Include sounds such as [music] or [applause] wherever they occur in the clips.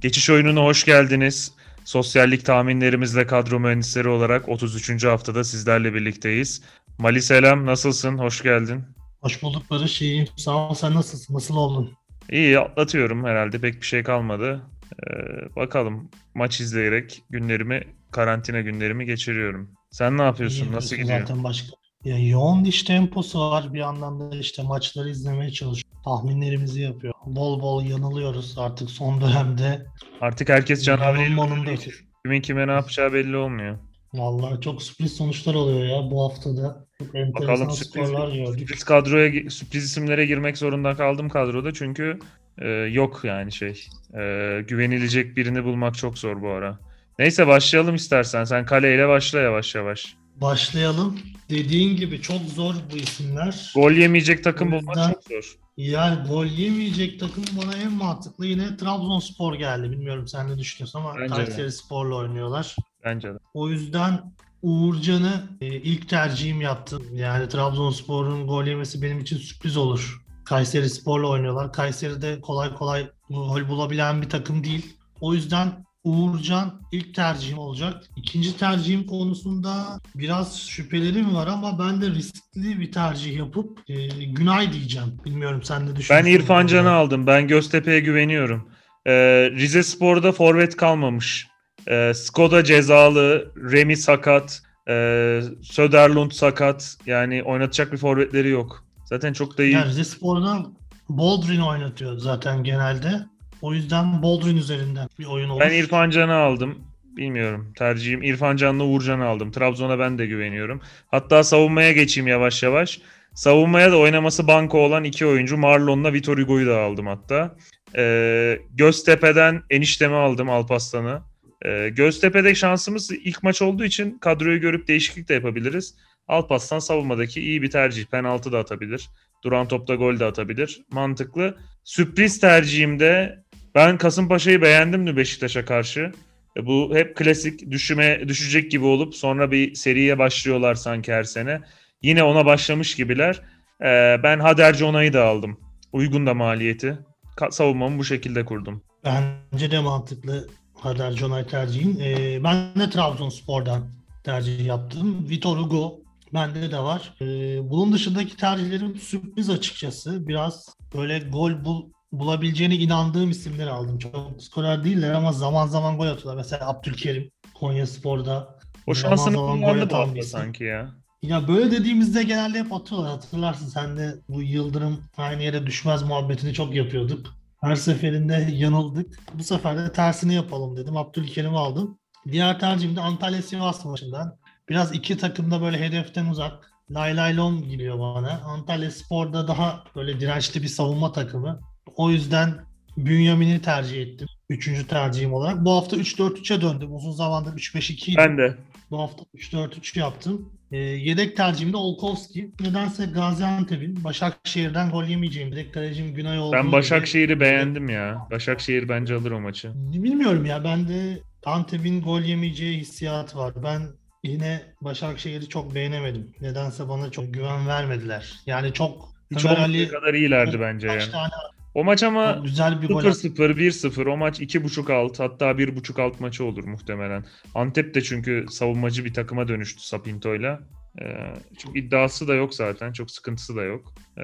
Geçiş oyununa hoş geldiniz. Sosyallik tahminlerimizle kadro mühendisleri olarak 33. haftada sizlerle birlikteyiz. Mali selam, nasılsın? Hoş geldin. Hoş bulduk Barış. İyiyim. Sağ ol. Sen nasılsın? Nasıl oldun? İyi, atlatıyorum herhalde. Pek bir şey kalmadı. Ee, bakalım maç izleyerek günlerimi, karantina günlerimi geçiriyorum. Sen ne yapıyorsun? İyi Nasıl gidiyor? Zaten başka. Ya, yoğun iş temposu var. Bir yandan da işte maçları izlemeye çalışıyoruz. Tahminlerimizi yapıyor. Bol bol yanılıyoruz artık son dönemde. Artık herkes oynuyor. Kimin kime ne yapacağı belli olmuyor. Vallahi çok sürpriz sonuçlar oluyor ya bu haftada. Çok enteresan Bakalım sürpriz, skorlar gördük. sürpriz kadroya sürpriz isimlere girmek zorunda kaldım kadroda çünkü e, yok yani şey e, güvenilecek birini bulmak çok zor bu ara. Neyse başlayalım istersen. Sen kaleyle başla yavaş yavaş. Başlayalım. Dediğin gibi çok zor bu isimler. Gol yemeyecek takım O bulmak yüzden- çok zor. Yani gol yemeyecek takım bana en mantıklı yine Trabzonspor geldi. Bilmiyorum sen ne düşünüyorsun ama Bence de. Kayseri Spor'la oynuyorlar. Bence de. O yüzden Uğurcan'ı e, ilk tercihim yaptım. Yani Trabzonspor'un gol yemesi benim için sürpriz olur. Kayseri Spor'la oynuyorlar. Kayseri'de kolay kolay gol bulabilen bir takım değil. O yüzden Uğurcan ilk tercihim olacak. İkinci tercihim konusunda biraz şüphelerim var ama ben de riskli bir tercih yapıp e, Günay diyeceğim. Bilmiyorum sen ne Ben düşünüyorsun? İrfan bu Can'ı aldım. Ben Göztepe'ye güveniyorum. Ee, Rize Spor'da forvet kalmamış. Ee, Skoda cezalı, Remi sakat, ee, Söderlund sakat. Yani oynatacak bir forvetleri yok. Zaten çok da iyi. Yani Rize Spor'da Boldrin oynatıyor zaten genelde. O yüzden Boldrin üzerinden bir oyun olur. Ben İrfan Can'ı aldım. Bilmiyorum. Tercihim İrfan Can'la Uğurcan'ı aldım. Trabzon'a ben de güveniyorum. Hatta savunmaya geçeyim yavaş yavaş. Savunmaya da oynaması banko olan iki oyuncu Marlon'la Vitor Hugo'yu da aldım hatta. Ee, Göztepe'den eniştemi aldım Alpaslan'ı. Ee, Göztepe'de şansımız ilk maç olduğu için kadroyu görüp değişiklik de yapabiliriz. Alpaslan savunmadaki iyi bir tercih. Penaltı da atabilir. Duran topta gol de atabilir. Mantıklı. Sürpriz tercihimde ben Kasımpaşa'yı beğendim Beşiktaş'a karşı. E, Bu hep klasik düşüme düşecek gibi olup sonra bir seriye başlıyorlar sanki her sene. Yine ona başlamış gibiler. E, ben Hader Jona'yı da aldım. Uygun da maliyeti. Savunmamı bu şekilde kurdum. Bence de mantıklı Hader Jonay tercihin. Ee, ben de Trabzonspor'dan tercih yaptım. Vitor Hugo bende de var. Bunun dışındaki tercihlerim sürpriz açıkçası. Biraz böyle gol bul, bulabileceğine inandığım isimleri aldım. Çok skorer değiller ama zaman zaman gol atıyorlar. Mesela Abdülkerim Konyaspor'da O zaman şansını kullandı bu hafta sanki ya. Ya böyle dediğimizde genelde hep atıyorlar. Hatırlarsın sen de bu Yıldırım aynı yere düşmez muhabbetini çok yapıyorduk. Her seferinde yanıldık. Bu sefer de tersini yapalım dedim. Abdülkerim'i aldım. Diğer tercihim de Antalya Sivas maçından. Biraz iki takım da böyle hedeften uzak. Lay lay lom geliyor bana. Antalya Spor'da daha böyle dirençli bir savunma takımı. O yüzden Bünyamin'i tercih ettim. Üçüncü tercihim olarak. Bu hafta 3-4-3'e döndüm. Uzun zamandır 3-5-2 'ydi. Ben de. Bu hafta 3-4-3 yaptım. Ee, yedek tercihim de Olkowski. Nedense Gaziantep'in Başakşehir'den gol yemeyeceğim. Direkt kalecim Günay olduğu Ben gibi- Başakşehir'i beğendim ya. Başakşehir bence alır o maçı. Bilmiyorum ya ben de Antep'in gol yemeyeceği hissiyat var. Ben yine Başakşehir'i çok beğenemedim. Nedense bana çok güven vermediler. Yani çok Hiç Ömer Ali kadar iyilerdi bence kaç yani. tane O maç ama çok güzel bir gol attı. 0-0, 1-0 o maç 2.5 alt hatta 1.5 alt maçı olur muhtemelen. Antep de çünkü savunmacı bir takıma dönüştü Sapinto'yla. Ee, çok iddiası da yok zaten. Çok sıkıntısı da yok. Ee,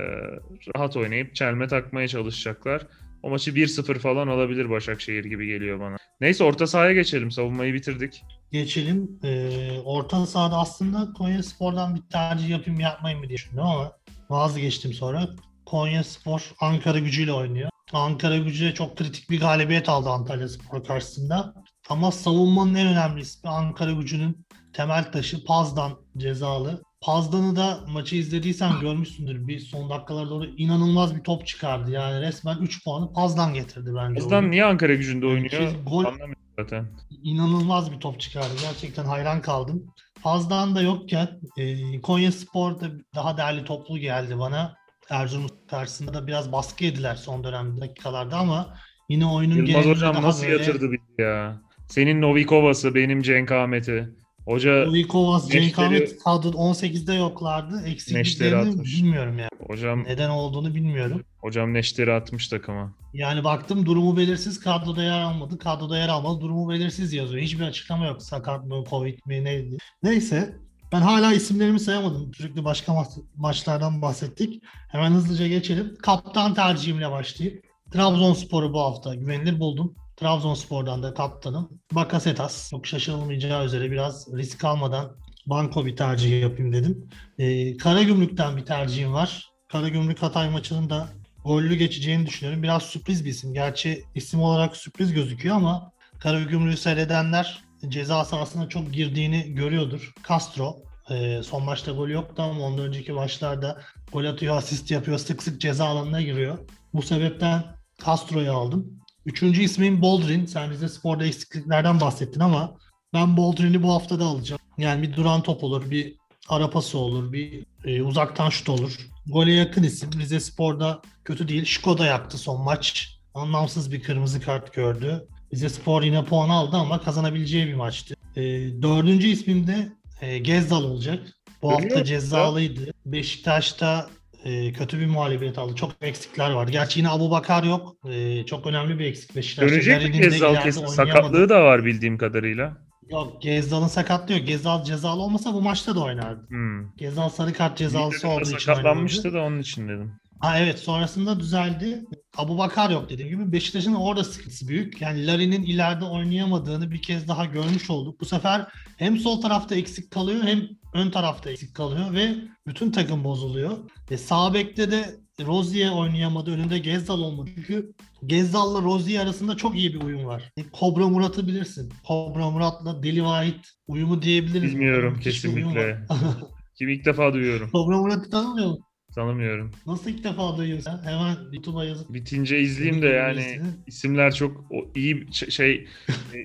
rahat oynayıp çelme takmaya çalışacaklar. O maçı 1-0 falan alabilir Başakşehir gibi geliyor bana. Neyse orta sahaya geçelim. Savunmayı bitirdik. Geçelim. Ee, orta sahada aslında Konya Spor'dan bir tercih yapayım yapmayayım mı diye düşündüm ama vazgeçtim sonra. Konya Spor Ankara gücüyle oynuyor. Ankara gücüyle çok kritik bir galibiyet aldı Antalya Spor karşısında. Ama savunmanın en önemli ismi Ankara gücünün temel taşı Pazdan cezalı. Pazdan'ı da maçı izlediysen görmüşsündür. Bir son dakikalara doğru inanılmaz bir top çıkardı. Yani resmen 3 puanı Pazdan getirdi bence. Azdan oyuna. niye Ankara gücünde oynuyor? Ki gol- Anlamıyorum zaten. inanılmaz bir top çıkardı. Gerçekten hayran kaldım. Fazdan da yokken e, Konya Spor da daha değerli toplu geldi bana. Erzurum karşısında da biraz baskı yediler son dönem dakikalarda ama yine oyunun Yılmaz hocam nasıl böyle- yatırdı bizi ya? Senin Novikova'sı, benim Cenk Ahmet'i. Hoca Uykovas, Cenk Ahmet kadro 18'de yoklardı. Eksikliklerini bilmiyorum yani. hocam Neden olduğunu bilmiyorum. hocam neşteri atmış takıma. Yani baktım durumu belirsiz kadroda yer almadı. Kadroda yer almadı. Durumu belirsiz yazıyor. Hiçbir açıklama yok. Sakat mı, Covid mi, ne diye. Neyse. Ben hala isimlerimi sayamadım. Sürekli başka ma- maçlardan bahsettik. Hemen hızlıca geçelim. Kaptan tercihimle başlayayım. Trabzonspor'u bu hafta güvenilir buldum. Trabzonspor'dan da kaptanım. Bakasetas. Çok şaşırılmayacağı üzere biraz risk almadan banko bir tercih yapayım dedim. Ee, Karagümrük'ten bir tercihim var. Karagümrük Hatay maçının da gollü geçeceğini düşünüyorum. Biraz sürpriz bir isim. Gerçi isim olarak sürpriz gözüküyor ama Karagümrük'ü seyredenler ceza sahasına çok girdiğini görüyordur. Castro e, son maçta gol yoktu ama ondan önceki maçlarda gol atıyor, asist yapıyor, sık sık ceza alanına giriyor. Bu sebepten Castro'yu aldım. Üçüncü ismim Boldrin. Sen bize sporda eksikliklerden bahsettin ama ben Boldrin'i bu hafta da alacağım. Yani bir duran top olur, bir ara pası olur, bir e, uzaktan şut olur. Gole yakın isim. Rize Spor'da kötü değil. Şiko da yaktı son maç. Anlamsız bir kırmızı kart gördü. Rize Spor yine puan aldı ama kazanabileceği bir maçtı. E, dördüncü ismim de e, Gezdal olacak. Bu Görüyor hafta cezalıydı. Beşiktaş'ta e, kötü bir mağlubiyet aldı. Çok eksikler var. Gerçi yine Abu Bakar yok. E, çok önemli bir eksik Beşiktaş'ta. Dönecek mi kesin? oynayamadı. Sakatlığı da var bildiğim kadarıyla. Yok Gezdal'ın sakatlığı yok. Gezdal cezalı olmasa bu maçta da oynardı. Hmm. Gezdal sarı kart cezalısı olduğu için sakatlanmıştı da onun için dedim. Ha evet sonrasında düzeldi. Abu Bakar yok dediğim gibi. Beşiktaş'ın orada sıkıntısı büyük. Yani Larin'in ileride oynayamadığını bir kez daha görmüş olduk. Bu sefer hem sol tarafta eksik kalıyor hem ön tarafta eksik kalıyor ve bütün takım bozuluyor. E, sağ bekte de Rozier oynayamadı. Önünde Gezdal olmadı. Çünkü Gezdal'la Rozier arasında çok iyi bir uyum var. E, Kobra Murat'ı bilirsin. Kobra Murat'la Deli Vahit uyumu diyebiliriz. Bilmiyorum kesinlikle. [laughs] Kim ilk defa duyuyorum. Kobra Murat'ı tanımıyor musun? Tanımıyorum. Nasıl ilk defa duyuyorsun? Hemen YouTube'a yazıp Bitince izleyeyim de yani Bilirsin. isimler çok o- iyi şey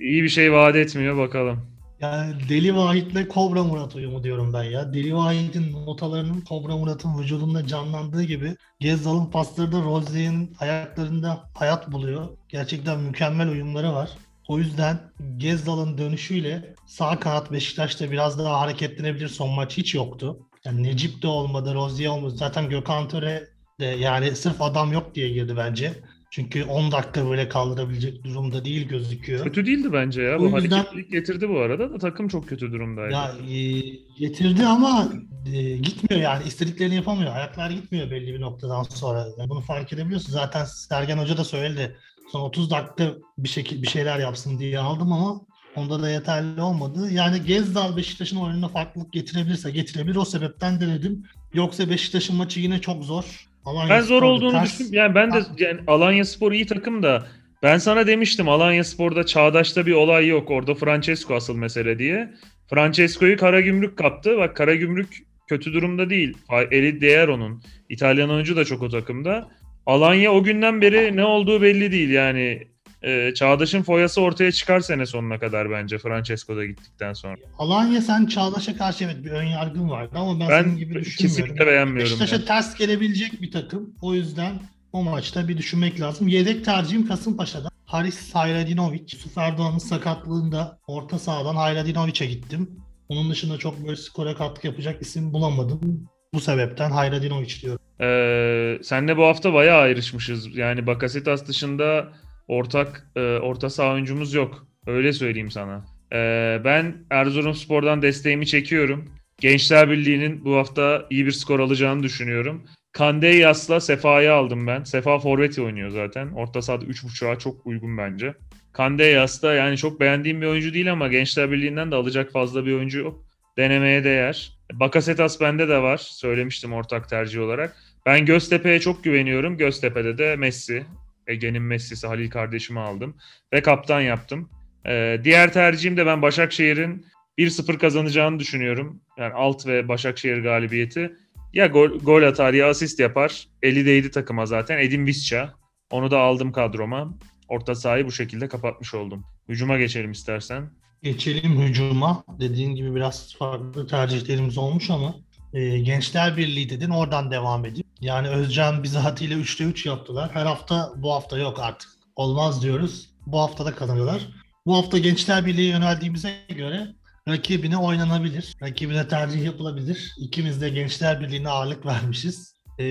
iyi bir şey vaat etmiyor bakalım. Yani Deli Vahit'le Kobra Murat uyumu diyorum ben ya. Deli Vahit'in notalarının Kobra Murat'ın vücudunda canlandığı gibi Gezzal'ın pasları da Rozier'in ayaklarında hayat buluyor. Gerçekten mükemmel uyumları var. O yüzden Gezzal'ın dönüşüyle sağ kanat Beşiktaş'ta biraz daha hareketlenebilir. Son maç hiç yoktu. Yani Necip de olmadı, Rozier olmadı. Zaten Gökhan Töre de yani sırf adam yok diye girdi bence. Çünkü 10 dakika böyle kaldırabilecek durumda değil gözüküyor. Kötü değildi bence ya. O Bu yüzden- hareketlilik getirdi bu arada da takım çok kötü durumdaydı. Ya e, getirdi ama e, gitmiyor yani istediklerini yapamıyor. Ayaklar gitmiyor belli bir noktadan sonra. Yani bunu fark edebiliyorsun. Zaten Sergen Hoca da söyledi. Son 30 dakika bir şekil bir şeyler yapsın diye aldım ama onda da yeterli olmadı. Yani Gezdal Beşiktaş'ın oyununa farklılık getirebilirse getirebilir. O sebepten denedim. Yoksa Beşiktaş'ın maçı yine çok zor. Alanya Ben zor olduğunu ters- düşün. Yani ben de yani Alanya Spor iyi takım da ben sana demiştim Alanya Spor'da Çağdaş'ta bir olay yok. Orada Francesco asıl mesele diye. Francesco'yu Karagümrük kaptı. Bak Karagümrük kötü durumda değil. Eli değer onun. İtalyan oyuncu da çok o takımda. Alanya o günden beri ne olduğu belli değil yani. Ee, Çağdaş'ın foyası ortaya çıkar sene sonuna kadar bence Francesco da gittikten sonra. Alanya sen Çağdaş'a karşı evet bir ön yargın vardı ama ben, Ben senin gibi düşünmüyorum. kesinlikle beğenmiyorum. Beşiktaş'a yani. ters gelebilecek bir takım. O yüzden o maçta bir düşünmek lazım. Yedek tercihim Kasımpaşa'da. Haris Hayradinovic. Yusuf Erdoğan'ın sakatlığında orta sahadan Hayradinoviç'e gittim. Onun dışında çok böyle skora katkı yapacak isim bulamadım. Bu sebepten Hayradinovic diyorum. Ee, senle bu hafta bayağı ayrışmışız. Yani Bakasetas dışında ortak e, orta saha oyuncumuz yok. Öyle söyleyeyim sana. Ee, ben Erzurumspor'dan desteğimi çekiyorum. Gençler Birliği'nin bu hafta iyi bir skor alacağını düşünüyorum. Kandeyas'la Sefa'yı aldım ben. Sefa Forvet'i oynuyor zaten. Orta sahada 3.5'a çok uygun bence. Kandeyas da yani çok beğendiğim bir oyuncu değil ama Gençler Birliği'nden de alacak fazla bir oyuncu yok. Denemeye değer. Bakasetas bende de var. Söylemiştim ortak tercih olarak. Ben Göztepe'ye çok güveniyorum. Göztepe'de de Messi. Ege'nin Messi'si Halil kardeşimi aldım. Ve kaptan yaptım. Ee, diğer tercihim de ben Başakşehir'in 1-0 kazanacağını düşünüyorum. Yani alt ve Başakşehir galibiyeti. Ya gol, gol atar ya asist yapar. Eli değdi takıma zaten. Edin Visca. Onu da aldım kadroma. Orta sahayı bu şekilde kapatmış oldum. Hücuma geçelim istersen. Geçelim hücuma. Dediğin gibi biraz farklı tercihlerimiz olmuş ama e, Gençler Birliği dedin oradan devam edeyim. Yani Özcan bizatiyle 3'te 3 yaptılar. Her hafta bu hafta yok artık. Olmaz diyoruz. Bu hafta da kazanıyorlar. Bu hafta Gençler Birliği'ye yöneldiğimize göre rakibine oynanabilir. Rakibine tercih yapılabilir. İkimiz de Gençler Birliği'ne ağırlık vermişiz. Ee,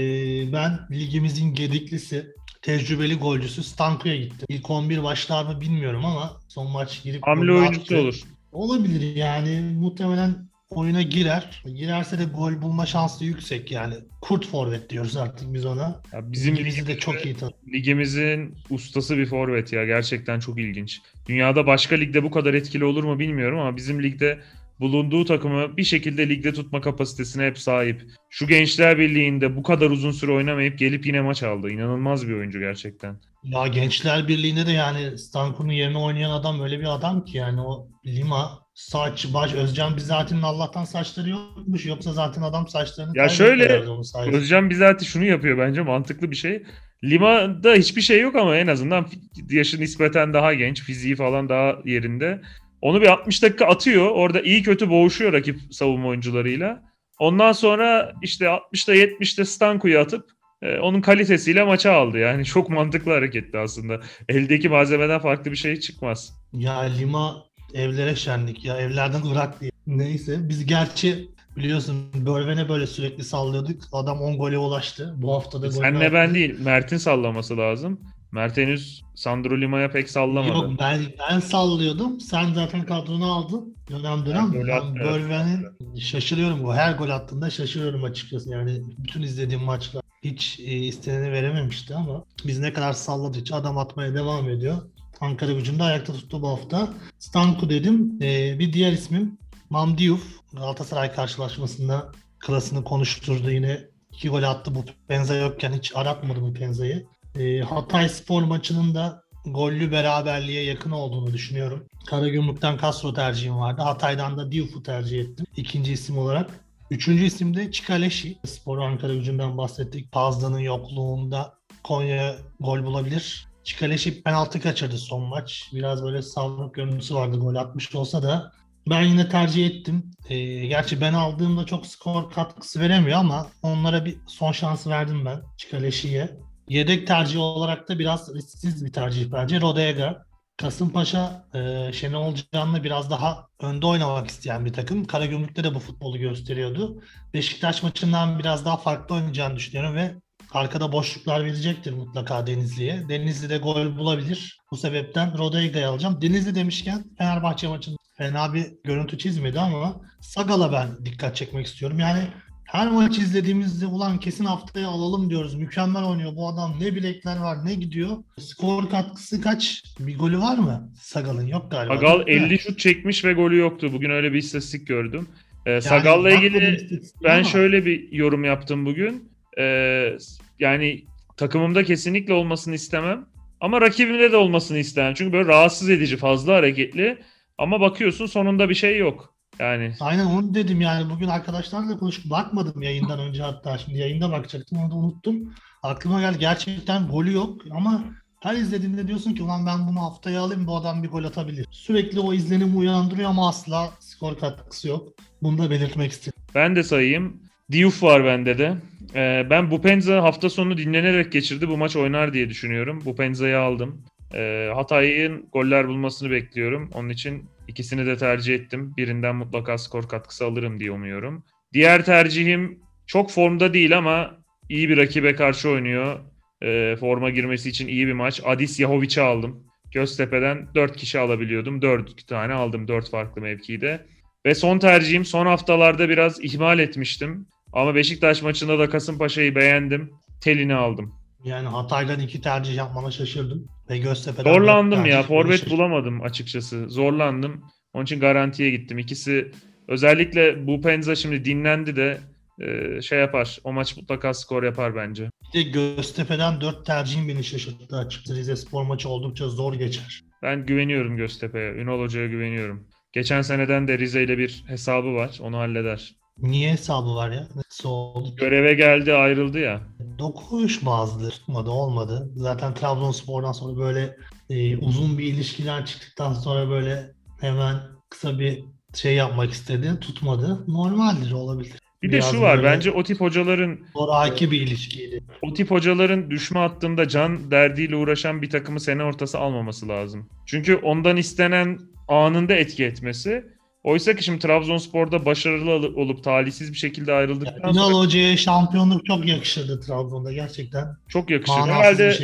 ben ligimizin gediklisi, tecrübeli golcüsü Stanko'ya gittim. İlk 11 başlar mı bilmiyorum ama son maç girip Hamle oyuncusu olur. Olabilir yani muhtemelen oyuna girer. Girerse de gol bulma şansı yüksek yani. Kurt forvet diyoruz artık biz ona. Ya bizim İngiliz'i de ligimizde- çok iyi tanıyor. ligimizin ustası bir forvet ya. Gerçekten çok ilginç. Dünyada başka ligde bu kadar etkili olur mu bilmiyorum ama bizim ligde bulunduğu takımı bir şekilde ligde tutma kapasitesine hep sahip. Şu Gençler Birliği'nde bu kadar uzun süre oynamayıp gelip yine maç aldı. İnanılmaz bir oyuncu gerçekten. Ya Gençler Birliği'nde de yani Stanko'nun yerine oynayan adam öyle bir adam ki yani o Lima, saç, baş, Özcan Bizati'nin Allah'tan saçları yokmuş yoksa zaten adam saçlarını Ya şöyle. Özcan bizatihi şunu yapıyor bence mantıklı bir şey. Lima'da hiçbir şey yok ama en azından yaşı nispeten daha genç, fiziği falan daha yerinde. Onu bir 60 dakika atıyor. Orada iyi kötü boğuşuyor rakip savunma oyuncularıyla. Ondan sonra işte 60'ta 70'te Stanko'yu atıp e, onun kalitesiyle maça aldı. Yani [laughs] çok mantıklı hareketti aslında. Eldeki malzemeden farklı bir şey çıkmaz. Ya Lima evlere şenlik ya evlerden Irak diye. Neyse biz gerçi biliyorsun Börven'e böyle sürekli sallıyorduk. Adam 10 gole ulaştı. Bu hafta da gol Senle ben değil, Mert'in sallaması lazım. Mert henüz Sandro Lima'ya pek sallamadı. Yok ben ben sallıyordum. Sen zaten kadronu aldın. Dönem dönem. Ben. Börven'in şaşırıyorum. bu Her gol attığında şaşırıyorum açıkçası. Yani bütün izlediğim maçlar hiç e, isteneni verememişti ama biz ne kadar salladıkça adam atmaya devam ediyor. Ankara gücünde ayakta tuttu bu hafta. Stanku dedim. E, bir diğer ismim Mamdiyuf. Galatasaray karşılaşmasında klasını konuşturdu yine. iki gol attı bu Penza yokken hiç aratmadı bu Penza'yı. E, Hatay Spor maçının da gollü beraberliğe yakın olduğunu düşünüyorum. Karagümrük'ten Castro tercihim vardı. Hatay'dan da Diouf'u tercih ettim. ikinci isim olarak. Üçüncü isim de Çikaleşi. Spor Ankara gücünden bahsettik. Pazda'nın yokluğunda Konya gol bulabilir. Çikaleşi penaltı kaçırdı son maç. Biraz böyle savruk görüntüsü vardı gol atmış olsa da. Ben yine tercih ettim. Ee, gerçi ben aldığımda çok skor katkısı veremiyor ama onlara bir son şansı verdim ben Çikaleşi'ye. Yedek tercih olarak da biraz risksiz bir tercih bence. Rodega. Kasımpaşa e, Şenol Can'la biraz daha önde oynamak isteyen bir takım. Karagümrük'te de bu futbolu gösteriyordu. Beşiktaş maçından biraz daha farklı oynayacağını düşünüyorum ve arkada boşluklar verecektir mutlaka Denizli'ye. Denizli de gol bulabilir. Bu sebepten Rodega'yı alacağım. Denizli demişken Fenerbahçe maçında fena bir görüntü çizmedi ama Sagal'a ben dikkat çekmek istiyorum. Yani her maç izlediğimizde ulan kesin haftaya alalım diyoruz. Mükemmel oynuyor bu adam. Ne bilekler var ne gidiyor. Skor katkısı kaç? Bir golü var mı? Sagal'ın yok galiba. Sagal Değil mi? 50 şut çekmiş ve golü yoktu. Bugün öyle bir istatistik gördüm. Ee, Yani Sagal'la ilgili ben ama şöyle bir yorum yaptım bugün. Ee, yani takımımda kesinlikle olmasını istemem. Ama rakibimde de olmasını istemem. Çünkü böyle rahatsız edici, fazla hareketli. Ama bakıyorsun sonunda bir şey yok. Yani Aynen onu dedim yani bugün arkadaşlarla konuşup bakmadım yayından önce hatta şimdi yayında bakacaktım onu da unuttum. Aklıma geldi gerçekten golü yok ama her izlediğinde diyorsun ki ulan ben bunu haftaya alayım bu adam bir gol atabilir. Sürekli o izlenimi uyandırıyor ama asla skor katkısı yok. Bunu da belirtmek istedim. ben de sayayım. Diouf var bende de. Ee, ben Bupenza hafta sonu dinlenerek geçirdi. Bu maç oynar diye düşünüyorum. Bupenza'yı aldım. Ee, Hatay'ın goller bulmasını bekliyorum. Onun için ikisini de tercih ettim. Birinden mutlaka skor katkısı alırım diye umuyorum. Diğer tercihim çok formda değil ama iyi bir rakibe karşı oynuyor. Ee, forma girmesi için iyi bir maç. Adis Yahovic'i aldım. Göztepe'den 4 kişi alabiliyordum. 4 tane aldım 4 farklı mevkide. Ve son tercihim son haftalarda biraz ihmal etmiştim. Ama Beşiktaş maçında da Kasımpaşa'yı beğendim. Telini aldım. Yani Hatay'dan iki tercih yapmana şaşırdım. Ve Göztepe'den Zorlandım ya. Forvet bulamadım açıkçası. Zorlandım. Onun için garantiye gittim. İkisi özellikle bu Penza şimdi dinlendi de e, şey yapar. O maç mutlaka skor yapar bence. Bir de Göztepe'den dört tercihim beni şaşırttı açıkçası. Rize Spor maçı oldukça zor geçer. Ben güveniyorum Göztepe'ye. Ünal Hoca'ya güveniyorum. Geçen seneden de Rize ile bir hesabı var. Onu halleder. Niye hesabı var ya? Nasıl oldu? Göreve geldi ayrıldı ya. Dokuş bazıları tutmadı olmadı. Zaten Trabzonspor'dan sonra böyle e, uzun bir ilişkiden çıktıktan sonra böyle hemen kısa bir şey yapmak istedi. Tutmadı. Normaldir olabilir. Bir de Biraz şu var. Bence o tip hocaların Zoraki bir ilişkiydi. o tip hocaların düşme hattında can derdiyle uğraşan bir takımı sene ortası almaması lazım. Çünkü ondan istenen anında etki etmesi Oysa ki şimdi Trabzonspor'da başarılı ol- olup talihsiz bir şekilde ayrıldıktan Ünal sonra Hoca'ya şampiyonluk çok yakışırdı Trabzon'da gerçekten. çok yakışır. Manasız Herhalde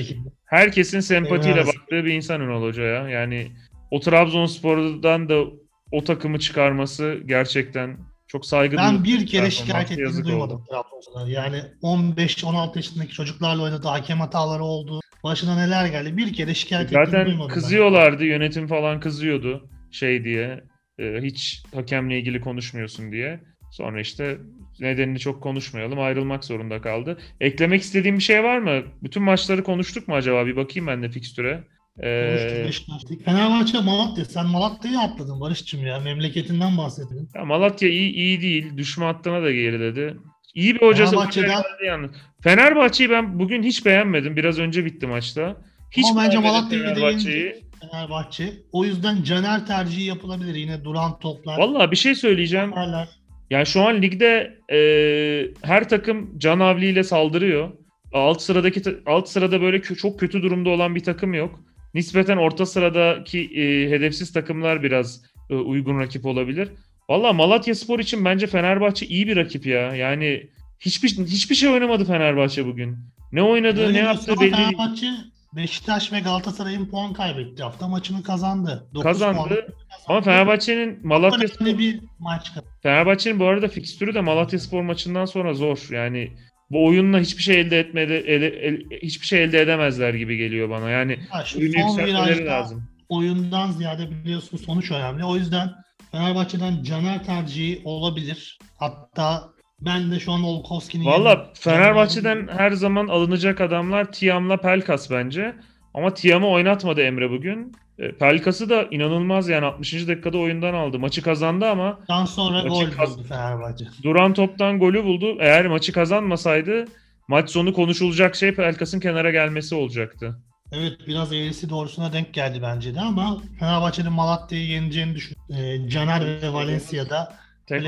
herkesin sempatiyle Evet. baktığı bir insan Ünal Hoca ya. Yani o Trabzonspor'dan da o takımı çıkarması gerçekten çok saygı Ben bir kere şikayet ettiğini duymadım oldu. Trabzonspor'da. Yani 15-16 yaşındaki çocuklarla oynadı, hakem hataları oldu. Başına neler geldi. Bir kere şikayet ettiğini Zaten duymadım. ben. kızıyorlardı, yönetim falan kızıyordu şey diye. E, hiç hakemle ilgili konuşmuyorsun diye. Sonra işte nedenini çok konuşmayalım ayrılmak zorunda kaldı. Eklemek istediğim bir şey var mı? Bütün maçları konuştuk mu acaba? Bir bakayım ben de fikstüre. Ee, Konuştuk. Fenerbahçe Malatya. Sen Malatya'yı atladın Barış'cığım ya. Memleketinden bahsettin. ya Malatya iyi, iyi değil. Düşme hattına da geriledi. İyi bir hocası Fenerbahçe'den- yalnız. Fenerbahçe'yi ben bugün hiç beğenmedim. Biraz önce bitti maçta. Hiç Ama bence Malatya'yı Fenerbahçe. O yüzden Caner tercihi yapılabilir. Yine duran toplar. Vallahi bir şey söyleyeceğim. Haberler. Yani şu an ligde e, her takım Can Avli ile saldırıyor. Alt sıradaki alt sırada böyle kö- çok kötü durumda olan bir takım yok. Nispeten orta sıradaki e, hedefsiz takımlar biraz e, uygun rakip olabilir. Valla Malatya Spor için bence Fenerbahçe iyi bir rakip ya. Yani hiçbir hiçbir şey oynamadı Fenerbahçe bugün. Ne oynadığı, Öyle ne ama belli değil. Fenerbahçe Beşiktaş ve Galatasaray'ın puan kaybetti. Hafta maçını kazandı. Dokuz Kazandı. puan kazandı. Ama Fenerbahçe'nin Malatya Önemli bir maç kazandı. Fenerbahçe'nin bu arada fikstürü de Malatya Spor maçından sonra zor. Yani bu oyunla hiçbir şey elde etmedi, ele- el- hiçbir şey elde edemezler gibi geliyor bana. Yani yükseltmeleri virajda lazım. oyundan ziyade biliyorsun sonuç önemli. O yüzden Fenerbahçe'den Caner tercihi olabilir. Hatta ben de şu an Olkowski'nin Valla Fenerbahçe'den her zaman alınacak adamlar Tiam'la Pelkas bence. Ama Tiam'ı oynatmadı Emre bugün. E, Pelkas'ı da inanılmaz yani 60. dakikada oyundan aldı. Maçı kazandı ama Ondan sonra gol kaz- buldu Fenerbahçe. duran toptan golü buldu. Eğer maçı kazanmasaydı maç sonu konuşulacak şey Pelkas'ın kenara gelmesi olacaktı. Evet biraz eğrisi doğrusuna denk geldi bence de ama Fenerbahçe'nin Malatya'yı yeneceğini düşünüyorum. Ee, Caner ve Valencia'da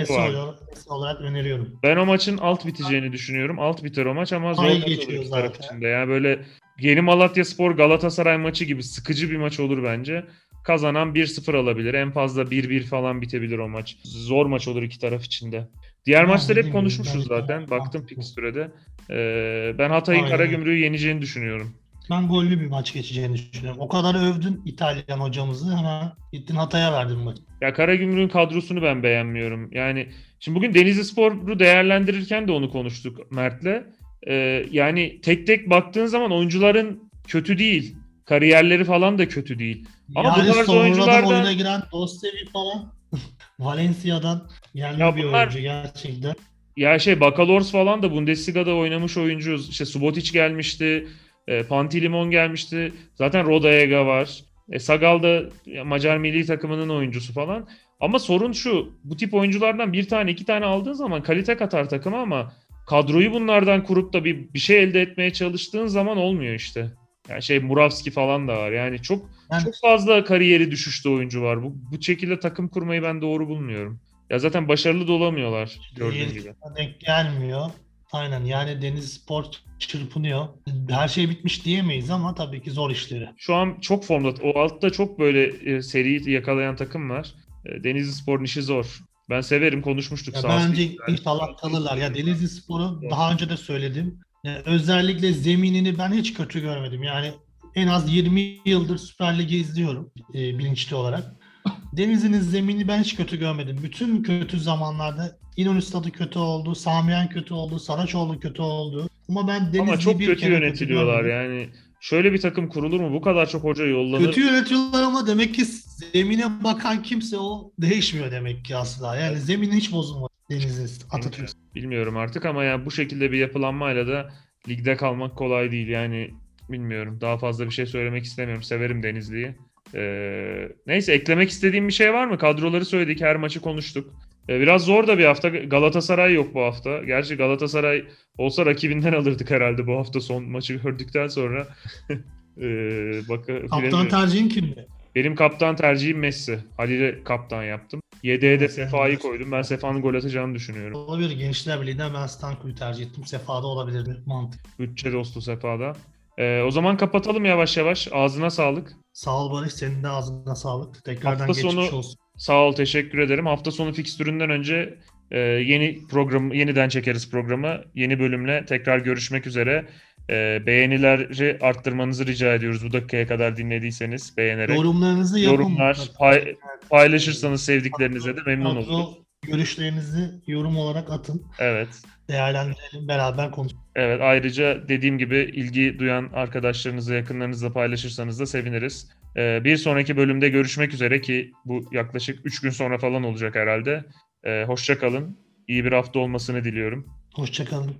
Var. olarak, plesi olarak öneriyorum. Ben o maçın alt biteceğini düşünüyorum. Alt biter o maç ama zor geçiyor taraf içinde. Yani böyle Yeni Malatya Spor Galatasaray maçı gibi sıkıcı bir maç olur bence. Kazanan 1-0 alabilir. En fazla 1-1 falan bitebilir o maç. Zor maç olur iki taraf içinde. Diğer Ya maçları hep konuşmuşuz zaten. Baktım fikstürede. Ee, ben Hatay'ın. Karagümrük'ü yeneceğini düşünüyorum. Ben gollü bir maç geçeceğini düşünüyorum. O kadar övdün İtalyan hocamızı hemen gittin Hatay'a verdin maçı. Ya Karagümrük'ün kadrosunu ben beğenmiyorum. Yani şimdi bugün Denizli Spor'u değerlendirirken de onu konuştuk Mert'le. Ee, yani tek tek baktığın zaman oyuncuların kötü değil. Kariyerleri falan da kötü değil. Ama bu yani tarz sonradan oyunculardan- oyuna giren Dostevi falan [laughs] Valencia'dan gelme Ya bir bunlar- oyuncu gerçekten. Ya şey Bakalors falan da Bundesliga'da oynamış oyuncu. İşte Subotic gelmişti. E, Pantilimon gelmişti. Zaten Rodayega var. E, Sagal da Macar milli takımının oyuncusu falan. Ama sorun şu. Bu tip oyunculardan bir tane iki tane aldığın zaman kalite katar takıma ama kadroyu bunlardan kurup da bir, bir şey elde etmeye çalıştığın zaman olmuyor işte. Yani şey Muravski falan da var. Yani çok Ben- çok fazla kariyeri düşüşte oyuncu var. Bu, bu şekilde takım kurmayı ben doğru bulmuyorum. Ya zaten başarılı da olamıyorlar gördüğün Değil, gibi. denk gelmiyor. Aynen yani Deniz Spor çırpınıyor. Her şey bitmiş diyemeyiz ama tabii ki zor işleri. Şu an çok formda. O altta çok böyle e, seri yakalayan takım var. E, Denizli Spor'un işi zor. Ben severim konuşmuştuk. Ya bence güzel. inşallah kalırlar. Ya Denizli Spor'u daha önce de söyledim. Ya özellikle zeminini ben hiç kötü görmedim. Yani en az 20 yıldır Süper Lig'i izliyorum e, bilinçli olarak. [laughs] Denizli'nin zemini ben hiç kötü görmedim. Bütün kötü zamanlarda İnönü Stadı kötü oldu, Samiyen kötü oldu, Saraçoğlu kötü oldu. Ama ben Denizli'yi Ama çok bir kötü yönetiliyorlar yani. Şöyle bir takım kurulur mu? Bu kadar çok hoca yollanır. Kötü yönetiyorlar ama demek ki zemine bakan kimse o değişmiyor demek ki asla. Yani zemini hiç bozulmadı Denizli Atatürk. Bilmiyorum artık ama ya bu şekilde bir yapılanmayla da ligde kalmak kolay değil. Yani bilmiyorum. Daha fazla bir şey söylemek istemiyorum. Severim Denizli'yi. Ee, neyse eklemek istediğim bir şey var mı? Kadroları söyledik. Her maçı konuştuk. Ee, biraz zor da bir hafta. Galatasaray yok bu hafta. Gerçi Galatasaray olsa rakibinden alırdık herhalde bu hafta son maçı gördükten sonra. [laughs] ee, bak, Kaptan bilemiyorum. tercihin kimdi? Benim kaptan tercihim Messi. Halil'e kaptan yaptım. Yedeğe de Sefa'yı koydum. Ben Sefa'nın gol atacağını düşünüyorum. Olabilir. Gençler Birliği'nden ben Stanko'yu tercih ettim. Sefa'da olabilirdi. Mantık. Bütçe dostu Sefa'da. Ee, o zaman kapatalım yavaş yavaş. Ağzına sağlık. Sağ ol Barış. Senin de ağzına sağlık. Tekrardan Hafta geçmiş sonu- olsun. Sağ ol, teşekkür ederim. Hafta sonu fikstüründen önce e, yeni program yeniden çekeriz programı. Yeni bölümle tekrar görüşmek üzere. E, beğenileri arttırmanızı rica ediyoruz bu dakikaya kadar dinlediyseniz beğenerek. Yorumlarınızı yapın. Yorumlar, pay- paylaşırsanız sevdiklerinize de memnun oluruz. Görüşlerinizi yorum olarak atın. Evet. Değerlendirelim, beraber konuşalım. Evet ayrıca dediğim gibi ilgi duyan arkadaşlarınızla yakınlarınızla paylaşırsanız da seviniriz. Ee, bir sonraki bölümde görüşmek üzere ki bu yaklaşık 3 gün sonra falan olacak herhalde. Ee, hoşça kalın. İyi bir hafta olmasını diliyorum. Hoşçakalın.